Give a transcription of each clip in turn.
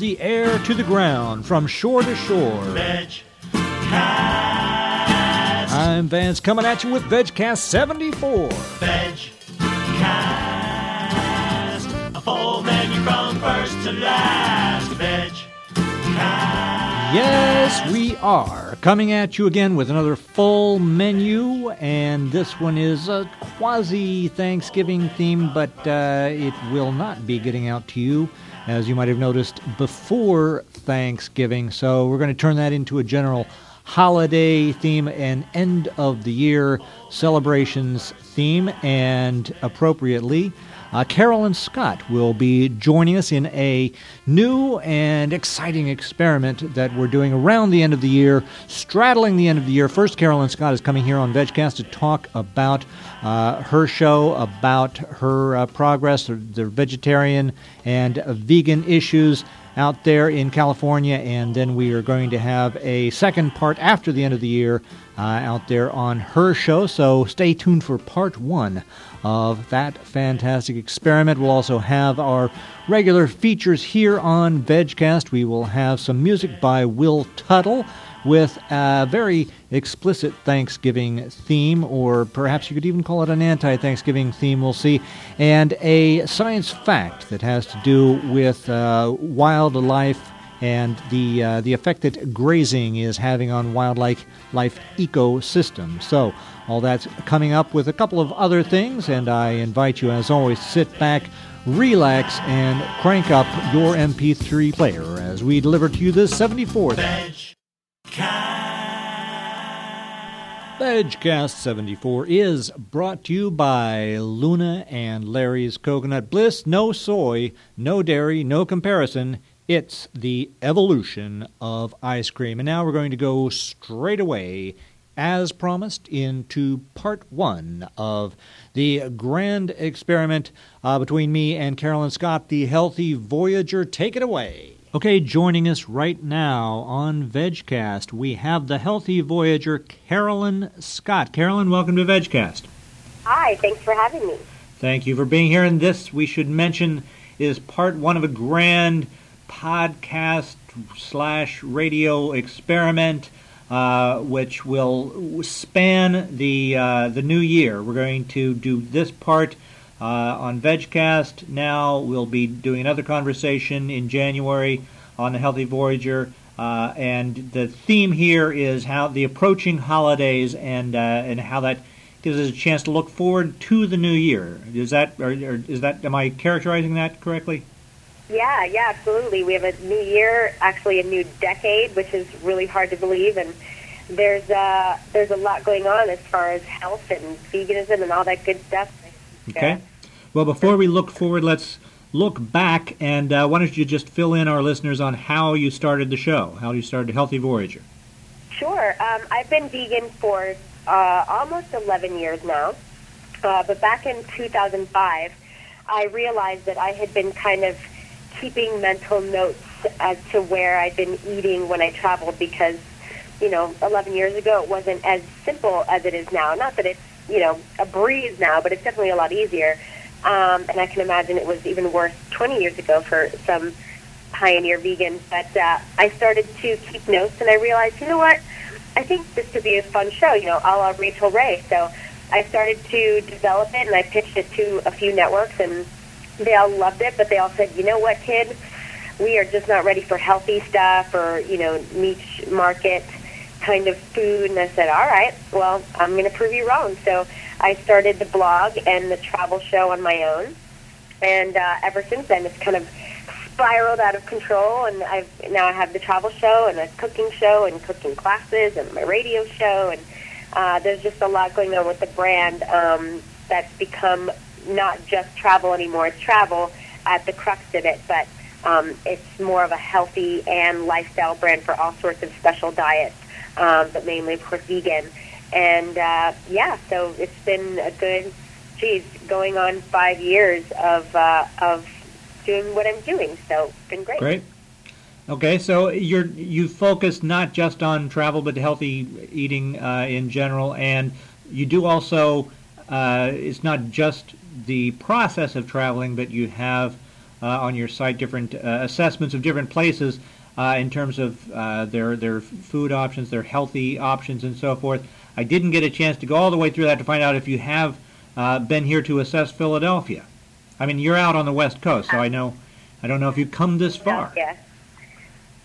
the air to the ground, from shore to shore. Vegcast. I'm Vance coming at you with VegCast 74. Vegcast. A full menu from first to last. Vegcast. Yes, we are coming at you again with another full menu, and this one is a quasi Thanksgiving theme, but uh, it will not be getting out to you, as you might have noticed, before Thanksgiving. So we're going to turn that into a general holiday theme and end of the year celebrations theme, and appropriately. Uh, Carolyn Scott will be joining us in a new and exciting experiment that we're doing around the end of the year, straddling the end of the year. First, Carolyn Scott is coming here on VegCast to talk about uh, her show, about her uh, progress, the vegetarian and vegan issues out there in California, and then we are going to have a second part after the end of the year out there on her show. So stay tuned for part one of that fantastic experiment. We'll also have our regular features here on VegCast. We will have some music by Will Tuttle with a very explicit Thanksgiving theme, or perhaps you could even call it an anti Thanksgiving theme, we'll see, and a science fact that has to do with uh, wildlife and the uh, the effect that grazing is having on wildlife life ecosystem. So all that's coming up with a couple of other things, and I invite you, as always, sit back, relax, and crank up your MP3 player as we deliver to you the 74th. VegCast 74 is brought to you by Luna and Larry's Coconut Bliss. No soy, no dairy, no comparison. It's the evolution of ice cream. And now we're going to go straight away, as promised, into part one of the grand experiment uh, between me and Carolyn Scott, the Healthy Voyager. Take it away. Okay, joining us right now on VegCast, we have the Healthy Voyager, Carolyn Scott. Carolyn, welcome to VegCast. Hi, thanks for having me. Thank you for being here. And this, we should mention, is part one of a grand podcast slash radio experiment, uh, which will span the uh, the new year. We're going to do this part uh, on VegCast. Now we'll be doing another conversation in January on the Healthy Voyager. Uh, and the theme here is how the approaching holidays and uh, and how that gives us a chance to look forward to the new year. Is that or, or is that am I characterizing that correctly? Yeah, yeah, absolutely. We have a new year, actually a new decade, which is really hard to believe, and there's uh, there's a lot going on as far as health and veganism and all that good stuff. Okay. Well, before we look forward, let's look back, and uh, why don't you just fill in our listeners on how you started the show, how you started Healthy Voyager? Sure. Um, I've been vegan for uh, almost 11 years now, uh, but back in 2005, I realized that I had been kind of keeping mental notes as to where I'd been eating when I traveled because, you know, 11 years ago it wasn't as simple as it is now. Not that it's, you know, a breeze now, but it's definitely a lot easier. Um, and I can imagine it was even worse 20 years ago for some pioneer vegans. But uh, I started to keep notes, and I realized, you know what? I think this could be a fun show, you know, a la Rachael Ray. So I started to develop it, and I pitched it to a few networks, and they all loved it. But they all said, you know what, kid? We are just not ready for healthy stuff or, you know, niche market kind of food. And I said, all right, well, I'm going to prove you wrong. So I started the blog and the travel show on my own. And uh, ever since then, it's kind of spiraled out of control. And I've now I have the travel show and a cooking show and cooking classes and my radio show. And uh, there's just a lot going on with the brand um, that's become not just travel anymore. It's travel at the crux of it, but um, it's more of a healthy and lifestyle brand for all sorts of special diets, um, but mainly, of course, vegan. And uh, yeah, so it's been a good, geez, going on five years of uh, of doing what I'm doing. So it's been great. Great. Okay, so you're you focus not just on travel, but healthy eating uh, in general, and you do also. Uh, it's not just the process of traveling, but you have uh, on your site different uh, assessments of different places uh, in terms of uh, their their food options, their healthy options, and so forth. I didn't get a chance to go all the way through that to find out if you have uh, been here to assess Philadelphia. I mean, you're out on the West Coast, so I know. I don't know if you've come this far. Yeah.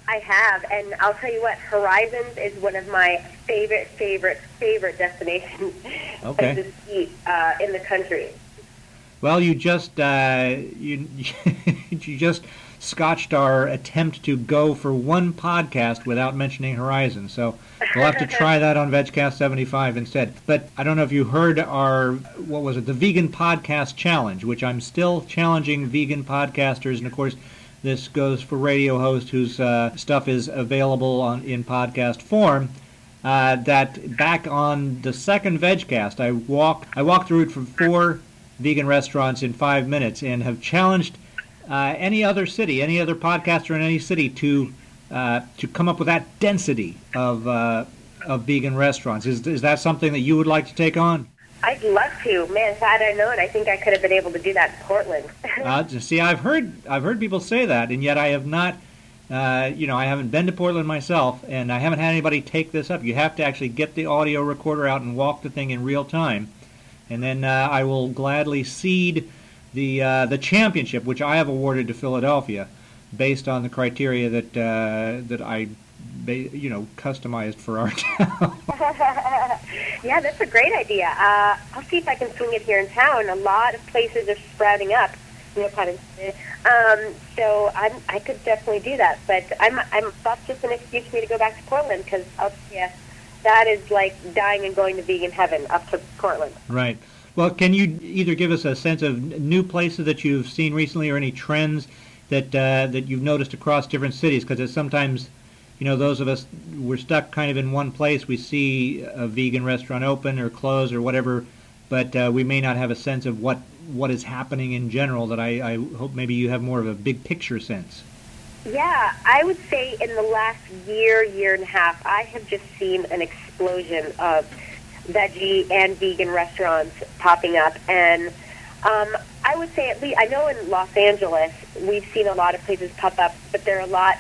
I have, and I'll tell you what, Horizons is one of my favorite, favorite, favorite destinations Okay. to ski uh, in the country. Well, you just uh, you you just scotched our attempt to go for one podcast without mentioning Horizon. So we'll have to try that on VegCast 75 instead. But I don't know if you heard our what was it, the Vegan Podcast Challenge, which I'm still challenging vegan podcasters, and of course. This goes for radio hosts whose uh, stuff is available on, in podcast form. Uh, that back on the second VegCast, I walked I walked the route from four vegan restaurants in five minutes and have challenged uh, any other city, any other podcaster in any city to uh, to come up with that density of uh, of vegan restaurants. Is is that something that you would like to take on? I'd love to. Man, if I'd have known, I think I could have been able to do that in Portland. Uh, see, I've heard I've heard people say that, and yet I have not. Uh, you know, I haven't been to Portland myself, and I haven't had anybody take this up. You have to actually get the audio recorder out and walk the thing in real time, and then uh, I will gladly cede the uh, the championship, which I have awarded to Philadelphia, based on the criteria that uh, that I, you know, customized for our town. yeah, that's a great idea. Uh, I'll see if I can swing it here in town. A lot of places are sprouting up. Know, kind of. Um, so I'm, I could definitely do that. But I'm, I'm. That's just an excuse for me to go back to Portland because, I'll, yeah, that is like dying and going to vegan heaven up to Portland. Right. Well, can you either give us a sense of new places that you've seen recently, or any trends that uh, that you've noticed across different cities? Because it's sometimes, you know, those of us we're stuck kind of in one place. We see a vegan restaurant open or close or whatever, but uh, we may not have a sense of what what is happening in general. That I, I hope maybe you have more of a big picture sense. Yeah, I would say in the last year, year and a half, I have just seen an explosion of veggie and vegan restaurants popping up. And um, I would say at least, I know in Los Angeles, we've seen a lot of places pop up, but they're a lot,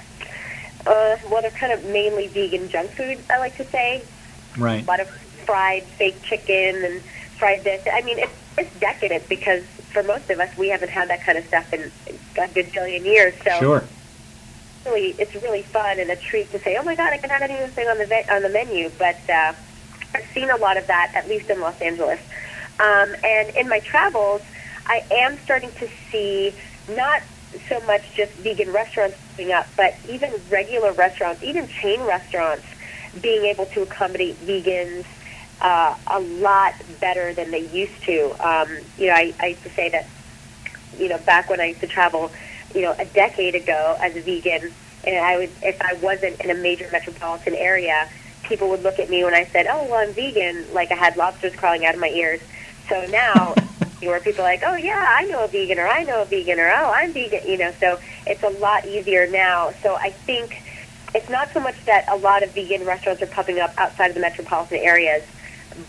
uh, well, they're kind of mainly vegan junk food, I like to say. Right. A lot of fried fake chicken and fried this. I mean, it's, it's decadent because for most of us, we haven't had that kind of stuff in a good billion years. So Sure. Really it's really fun and a treat to say, oh my god, I can have anything on the ve- on the menu. But uh, I've seen a lot of that, at least in Los Angeles. Um, and in my travels, I am starting to see not so much just vegan restaurants popping up, but even regular restaurants, even chain restaurants, being able to accommodate vegans uh, a lot better than they used to. Um, you know, I, I used to say that you know, back when I used to travel, you know, a decade ago as a vegan, and I would, if I wasn't in a major metropolitan area, people would look at me when I said, "Oh, well, I'm vegan," like I had lobsters crawling out of my ears. So now, where people are like, "Oh, yeah, I know a vegan," or "I know a vegan," or "Oh, I'm vegan," you know. So it's a lot easier now. So I think it's not so much that a lot of vegan restaurants are popping up outside of the metropolitan areas,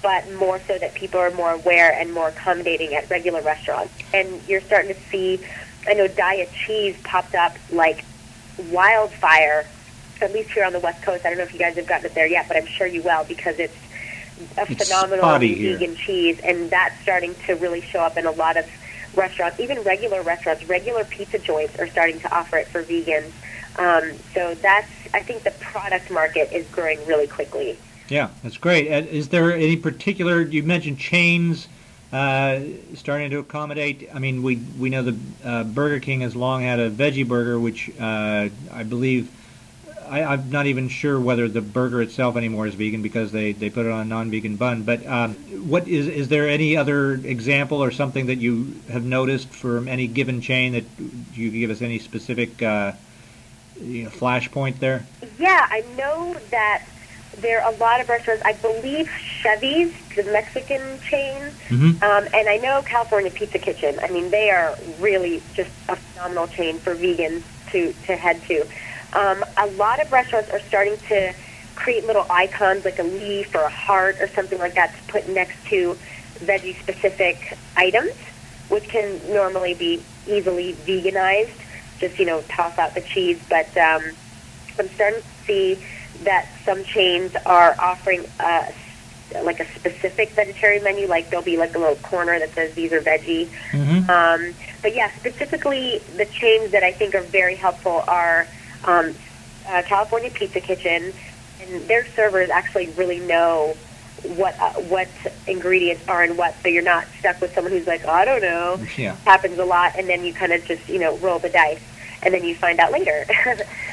but more so that people are more aware and more accommodating at regular restaurants. And you're starting to see, I know Daiya cheese popped up like wildfire, at least here on the West Coast. I don't know if you guys have gotten it there yet, but I'm sure you will because it's a It's phenomenal spotty here. vegan cheese, and that's starting to really show up in a lot of restaurants, even regular restaurants. Regular pizza joints are starting to offer it for vegans. Um, so that's, I think the product market is growing really quickly. Yeah, that's great. Uh, Is there any particular? You mentioned chains uh, starting to accommodate. I mean, we we know the uh, Burger King has long had a veggie burger, which uh, I believe. I, I'm not even sure whether the burger itself anymore is vegan because they, they put it on a non-vegan bun. But um, what is is there any other example or something that you have noticed from any given chain that you give us any specific uh, you know, flashpoint there? Yeah, I know that there are a lot of restaurants. I believe Chevy's, the Mexican chain, Mhm. um, and I know California Pizza Kitchen. I mean, they are really just a phenomenal chain for vegans to to head to. Um, a lot of restaurants are starting to create little icons like a leaf or a heart or something like that to put next to veggie specific items. which can normally be easily veganized. Just you know, toss out the cheese. But um, I'm starting to see that some chains are offering a, like a specific vegetarian menu. Like there'll be like a little corner that says these are veggie. Mm-hmm. Um, but yeah, specifically the chains that I think are very helpful are um, uh, California Pizza Kitchen, and their servers actually really know what uh, what ingredients are in what, so you're not stuck with someone who's like, oh, I don't know. Yeah. Happens a lot, and then you kind of just you know roll the dice, and then you find out later,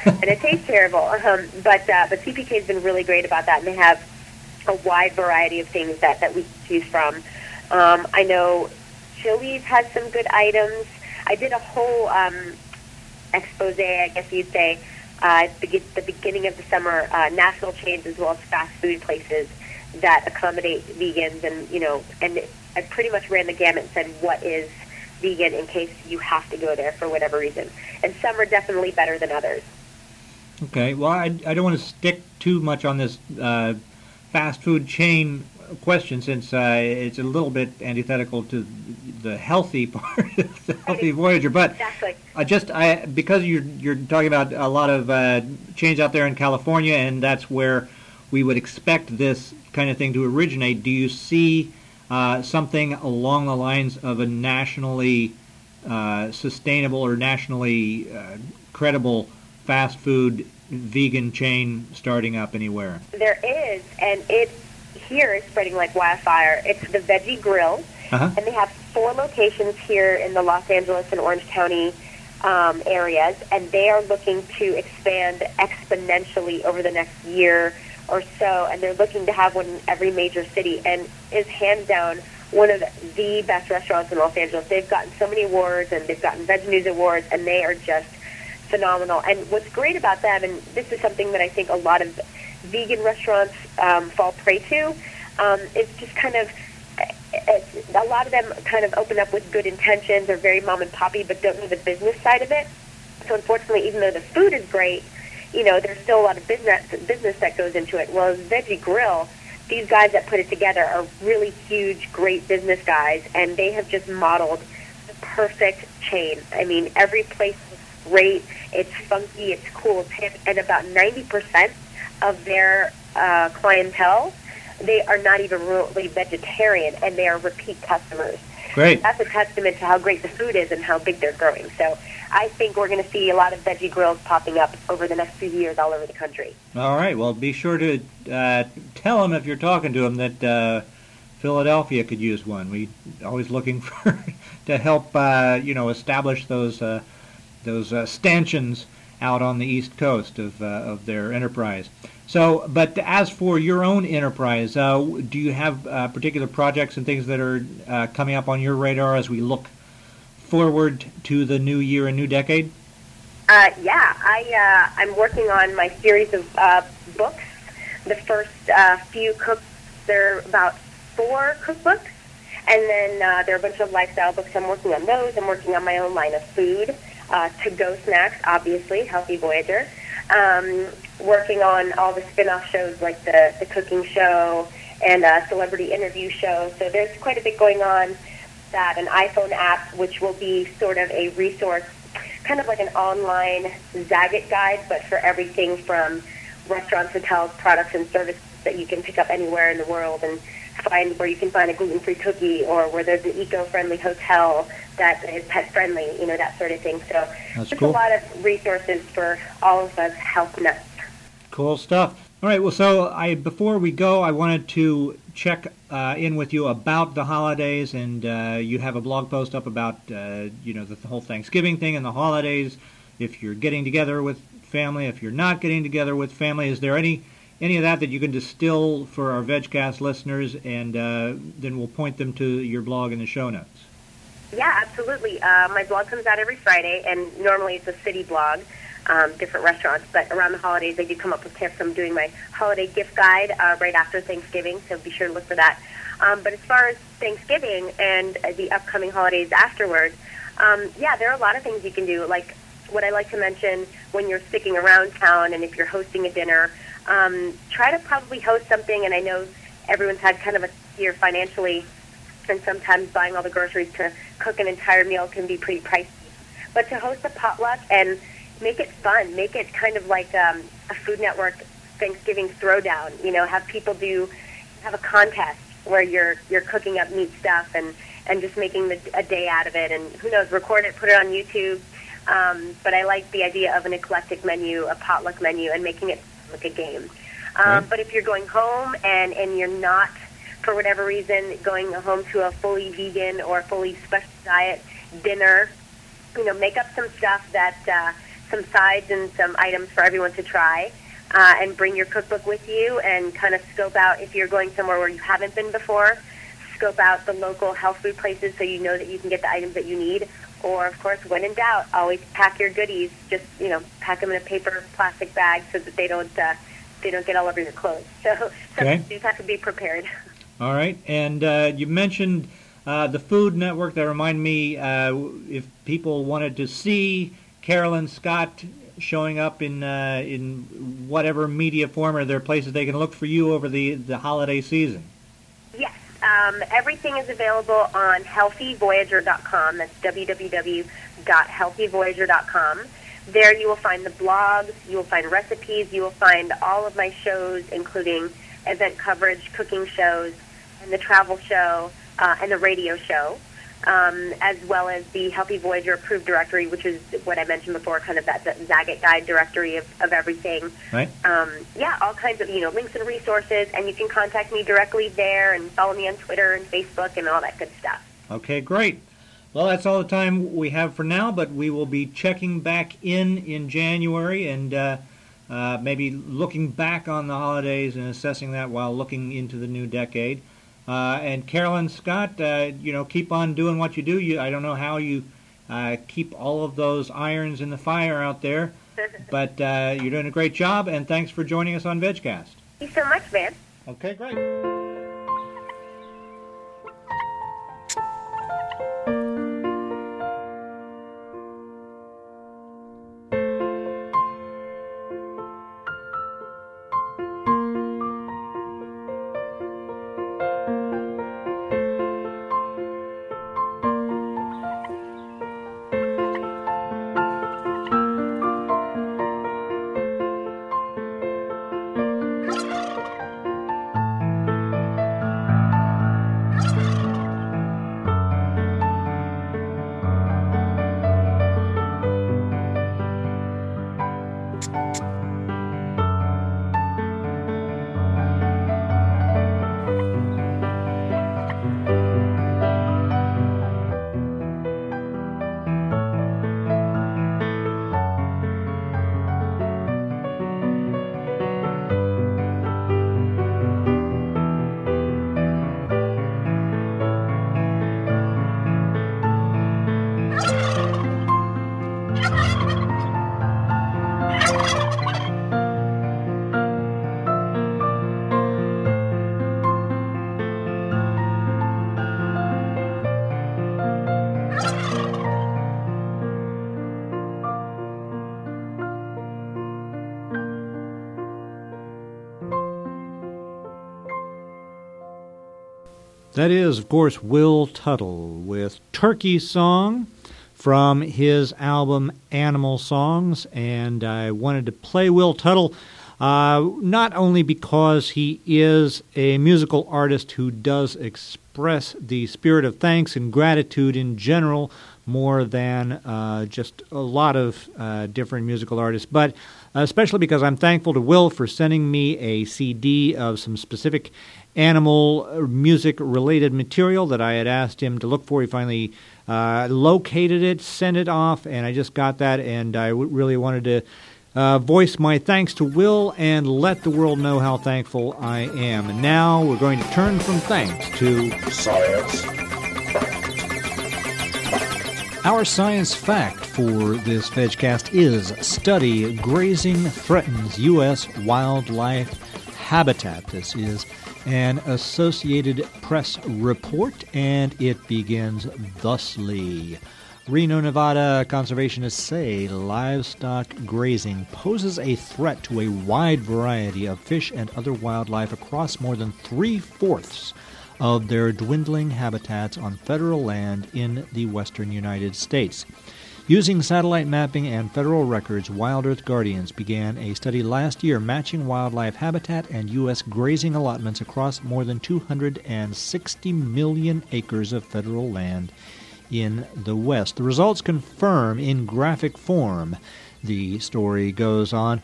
and it tastes terrible. Um, but uh, but CPK has been really great about that, and they have a wide variety of things that that we choose from. Um, I know Chili's has some good items. I did a whole um, expose, I guess you'd say, uh, at the, the beginning of the summer, uh, national chains as well as fast food places that accommodate vegans, and you know, and I pretty much ran the gamut and said what is vegan in case you have to go there for whatever reason. And some are definitely better than others. Okay. Well, I, I don't want to stick too much on this uh, fast food chain question since uh, it's a little bit antithetical to the healthy part of the healthy Voyager. But Exactly. I just I because you're you're talking about a lot of uh, chains out there in California, and that's where we would expect this kind of thing to originate. Do you see uh, something along the lines of a nationally uh, sustainable or nationally uh, credible fast food vegan chain starting up anywhere? There is, and it here is spreading like wildfire. It's the Veggie Grill, Uh-huh. and they have four locations here in the Los Angeles and Orange County um, areas, and they are looking to expand exponentially over the next year or so, and they're looking to have one in every major city, and is hands down one of the best restaurants in Los Angeles. They've gotten so many awards, and they've gotten Veg News awards, and they are just phenomenal. And what's great about them, and this is something that I think a lot of vegan restaurants um, fall prey to, um, is just kind of a lot of them kind of open up with good intentions, are very mom and poppy, but don't know the business side of it. So unfortunately, even though the food is great, you know, there's still a lot of business business that goes into it. Well, Veggie Grill, these guys that put it together are really huge, great business guys, and they have just modeled the perfect chain. I mean, every place great. It's funky. It's cool. It's hip, and about 90% of their uh, clientele, they are not even remotely vegetarian, and they are repeat customers. Great. That's a testament to how great the food is and how big they're growing. So I think we're going to see a lot of veggie grills popping up over the next few years all over the country. All right. Well, be sure to uh, tell them if you're talking to them that uh, Philadelphia could use one. We always looking for to help uh, you know establish those uh, those uh, stanchions out on the east coast of uh, of their enterprise. So, but as for your own enterprise, uh, do you have uh, particular projects and things that are uh, coming up on your radar as we look forward to the new year and new decade? Uh, yeah, I uh, I'm working on my series of books. The first few cook, there are about four cookbooks, and then there are a bunch of lifestyle books. I'm working on those. I'm working on my own line of food, uh, to-go snacks, obviously, Healthy Voyager. Um, working on all the spin-off shows like the the cooking show and uh, celebrity interview show. So there's quite a bit going on. That an iPhone app, which will be sort of a resource kind of like an online Zagat guide, but for everything from restaurants, hotels, products, and services that you can pick up anywhere in the world and find where you can find a gluten-free cookie or where there's an eco-friendly hotel that is pet-friendly, you know, that sort of thing. So That's just cool. a lot of resources for all of us health nuts. Cool stuff. All right. Well, so I before we go, I wanted to check uh, in with you about the holidays, and uh, you have a blog post up about uh, you know the, whole Thanksgiving thing and the holidays. If you're getting together with family, if you're not getting together with family, is there any any of that that you can distill for our VegCast listeners, and uh, then we'll point them to your blog in the show notes. Yeah, absolutely. Uh, my blog comes out every Friday, and normally it's a city blog, um, different restaurants. But around the holidays, I do come up with tips. I'm doing my holiday gift guide uh, right after Thanksgiving, so be sure to look for that. Um, but as far as Thanksgiving and uh, the upcoming holidays afterwards, um, yeah, there are a lot of things you can do. Like what I like to mention when you're sticking around town, and if you're hosting a dinner, um, try to probably host something. And I know everyone's had kind of a year financially and sometimes buying all the groceries to cook an entire meal can be pretty pricey. But to host a potluck and make it fun, make it kind of like um, a Food Network Thanksgiving throwdown. You know, have people do have a contest where you're you're cooking up neat stuff and and just making the, a day out of it. And who knows, record it, put it on YouTube. Um, but I like the idea of an eclectic menu, a potluck menu, and making it like a game. Um, Right. But if you're going home and and you're not for whatever reason going home to a fully vegan or fully special diet dinner, you know, make up some stuff that uh, some sides and some items for everyone to try. Uh, and bring your cookbook with you and kind of scope out if you're going somewhere where you haven't been before scope out the local health food places so you know that you can get the items that you need. Or, of course, when in doubt, always pack your goodies. Just you know, pack them in a paper plastic bag so that they don't uh, they don't get all over your clothes. So, so Okay. you have to be prepared. All right, and uh, you mentioned uh, the Food Network. That remind me, uh, if people wanted to see Carolyn Scott showing up in uh, in whatever media form, are there places they can look for you over the the holiday season? Yes. Um, everything is available on healthyvoyager.com. That's www.healthyvoyager.com. There you will find the blogs, you will find recipes, you will find all of my shows, including event coverage, cooking shows, and the travel show, uh, and the radio show, um, as well as the Healthy Voyager approved directory, which is what I mentioned before, kind of that, that Zagat guide directory of, of everything Right. um, yeah, all kinds of you know links and resources, and you can contact me directly there and follow me on Twitter and Facebook and all that good stuff. Okay, great. Well, that's all the time we have for now, but we will be checking back in in January and uh, uh, maybe looking back on the holidays and assessing that while looking into the new decade. Uh, and Carolyn Scott, uh, you know, keep on doing what you do. You, I don't know how you uh, keep all of those irons in the fire out there, but uh, you're doing a great job. And thanks for joining us on VegCast. Thank you so much, man. Okay, great. That is, of course, Will Tuttle with Turkey Song from his album Animal Songs. And I wanted to play Will Tuttle uh, not only because he is a musical artist who does express the spirit of thanks and gratitude in general more than uh, just a lot of uh, different musical artists, but especially because I'm thankful to Will for sending me a CD of some specific animal uh, music related material that I had asked him to look for. He finally uh, located it, sent it off, and I just got that, and I w- really wanted to uh, voice my thanks to Will and let the world know how thankful I am. And now we're going to turn from thanks to Science. Our science fact for this VegCast is study grazing threatens U.S. wildlife habitat. This is an Associated Press report, and it begins thusly. Reno, Nevada conservationists say livestock grazing poses a threat to a wide variety of fish and other wildlife across more than three fourths of their dwindling habitats on federal land in the western United States. Using satellite mapping and federal records, Wild Earth Guardians began a study last year matching wildlife habitat and U.S. grazing allotments across more than 260 million acres of federal land in the West. The results confirm in graphic form, the story goes on,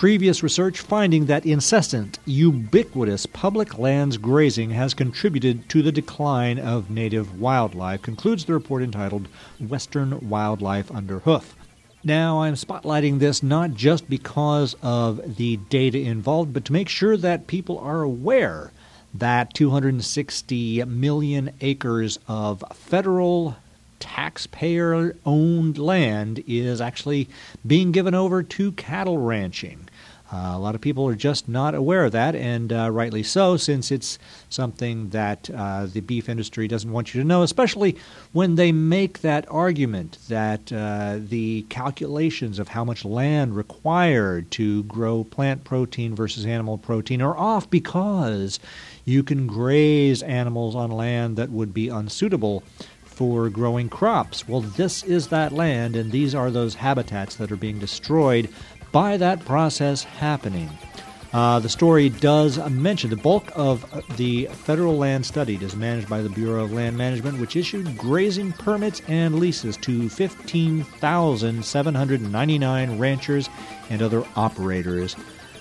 previous research finding that incessant, ubiquitous public lands grazing has contributed to the decline of native wildlife, concludes the report entitled Western Wildlife Under Hoof. Now, I'm spotlighting this not just because of the data involved, but to make sure that people are aware that 260 million acres of federal taxpayer owned land is actually being given over to cattle ranching. Uh, a lot of people are just not aware of that, and uh, rightly so, since it's something that uh, the beef industry doesn't want you to know, especially when they make that argument that uh, the calculations of how much land required to grow plant protein versus animal protein are off because you can graze animals on land that would be unsuitable for growing crops. Well, this is that land, and these are those habitats that are being destroyed by that process happening. Uh, the story does mention the bulk of the federal land studied is managed by the Bureau of Land Management, which issued grazing permits and leases to 15,799 ranchers and other operators,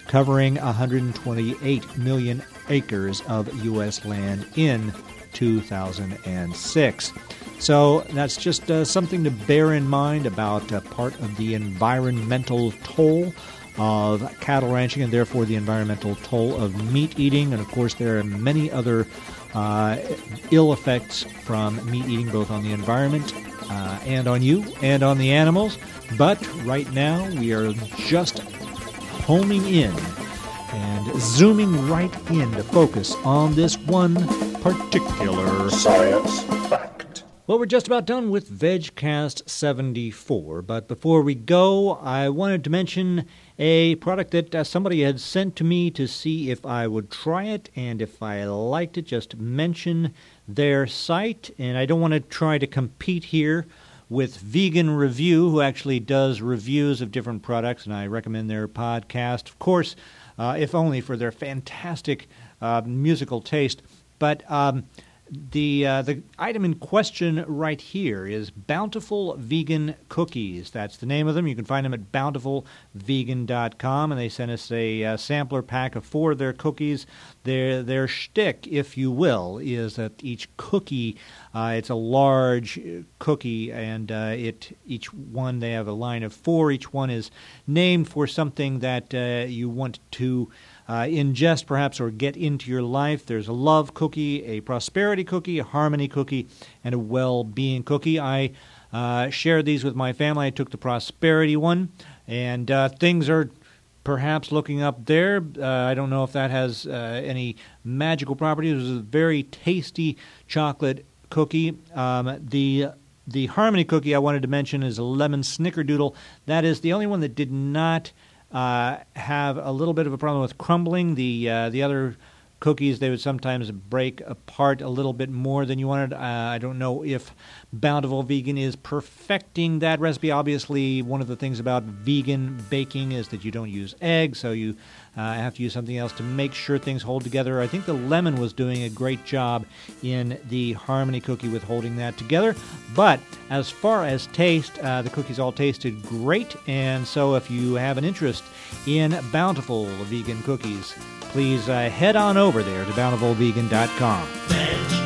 covering 128 million acres of U.S. land in 2006. So that's just uh, something to bear in mind about uh, part of the environmental toll of cattle ranching and therefore the environmental toll of meat eating. And of course, there are many other uh, ill effects from meat eating, both on the environment uh, and on you and on the animals. But right now, we are just homing in and zooming right in to focus on this one particular Science fact. Well, we're just about done with VegCast 74, but before we go, I wanted to mention a product that uh, somebody had sent to me to see if I would try it and if I liked it. Just mention their site, and I don't want to try to compete here with Vegan Review, who actually does reviews of different products, and I recommend their podcast, of course, uh, if only for their fantastic uh, musical taste. But um, the uh, the item in question right here is Bountiful Vegan Cookies. That's the name of them. You can find them at bountifulvegan.com, and they sent us a uh, sampler pack of four of their cookies. Their their shtick, if you will, is that each cookie uh, it's a large cookie, and uh, it each one they have a line of four. Each one is named for something that uh, you want to uh, ingest perhaps or get into your life. There's a love cookie, a prosperity cookie, a harmony cookie, and a well being cookie. I uh, shared these with my family. I took the prosperity one, and uh, things are perhaps looking up there. Uh, I don't know if that has uh, any magical properties. It was a very tasty chocolate cookie. Um, the the harmony cookie I wanted to mention is a lemon snickerdoodle. That is the only one that did not have a little bit of a problem with crumbling. The uh, the other cookies they would sometimes break apart a little bit more than you wanted. Uh, I don't know if Bountiful Vegan is perfecting that recipe. Obviously, one of the things about vegan baking is that you don't use eggs, so you uh, have to use something else to make sure things hold together. I think the lemon was doing a great job in the Harmony cookie with holding that together. But as far as taste, uh, the cookies all tasted great, and so if you have an interest in Bountiful vegan cookies, please uh, head on over there to bountifulvegan.com.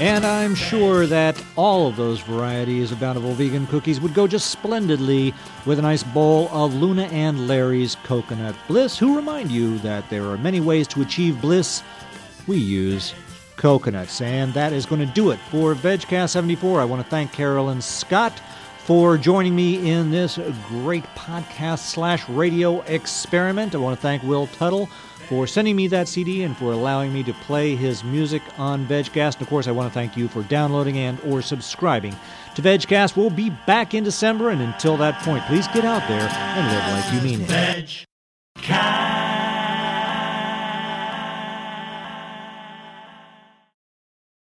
And I'm sure that all of those varieties of Bountiful Vegan cookies would go just splendidly with a nice bowl of Luna and Larry's Coconut Bliss, who remind you that there are many ways to achieve bliss. We use coconuts. And that is going to do it for VegCast 74. I want to thank Carolyn Scott for joining me in this great podcast slash radio experiment. I want to thank Will Tuttle for sending me that CD and for allowing me to play his music on VegCast. And of course, I want to thank you for downloading and or subscribing to VegCast. We'll be back in December, and until that point, please get out there and live like you mean it. VegCast.